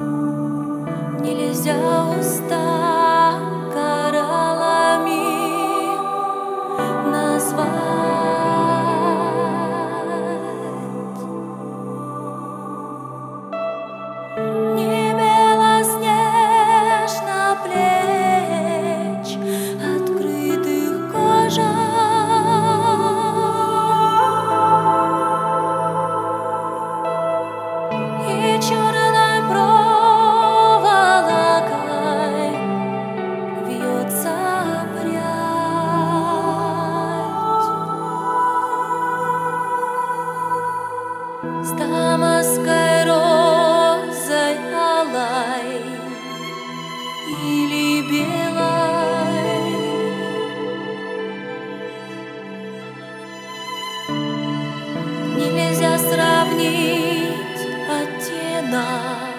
Нельзя С дамасской розой алой или белой. Нельзя сравнить оттенок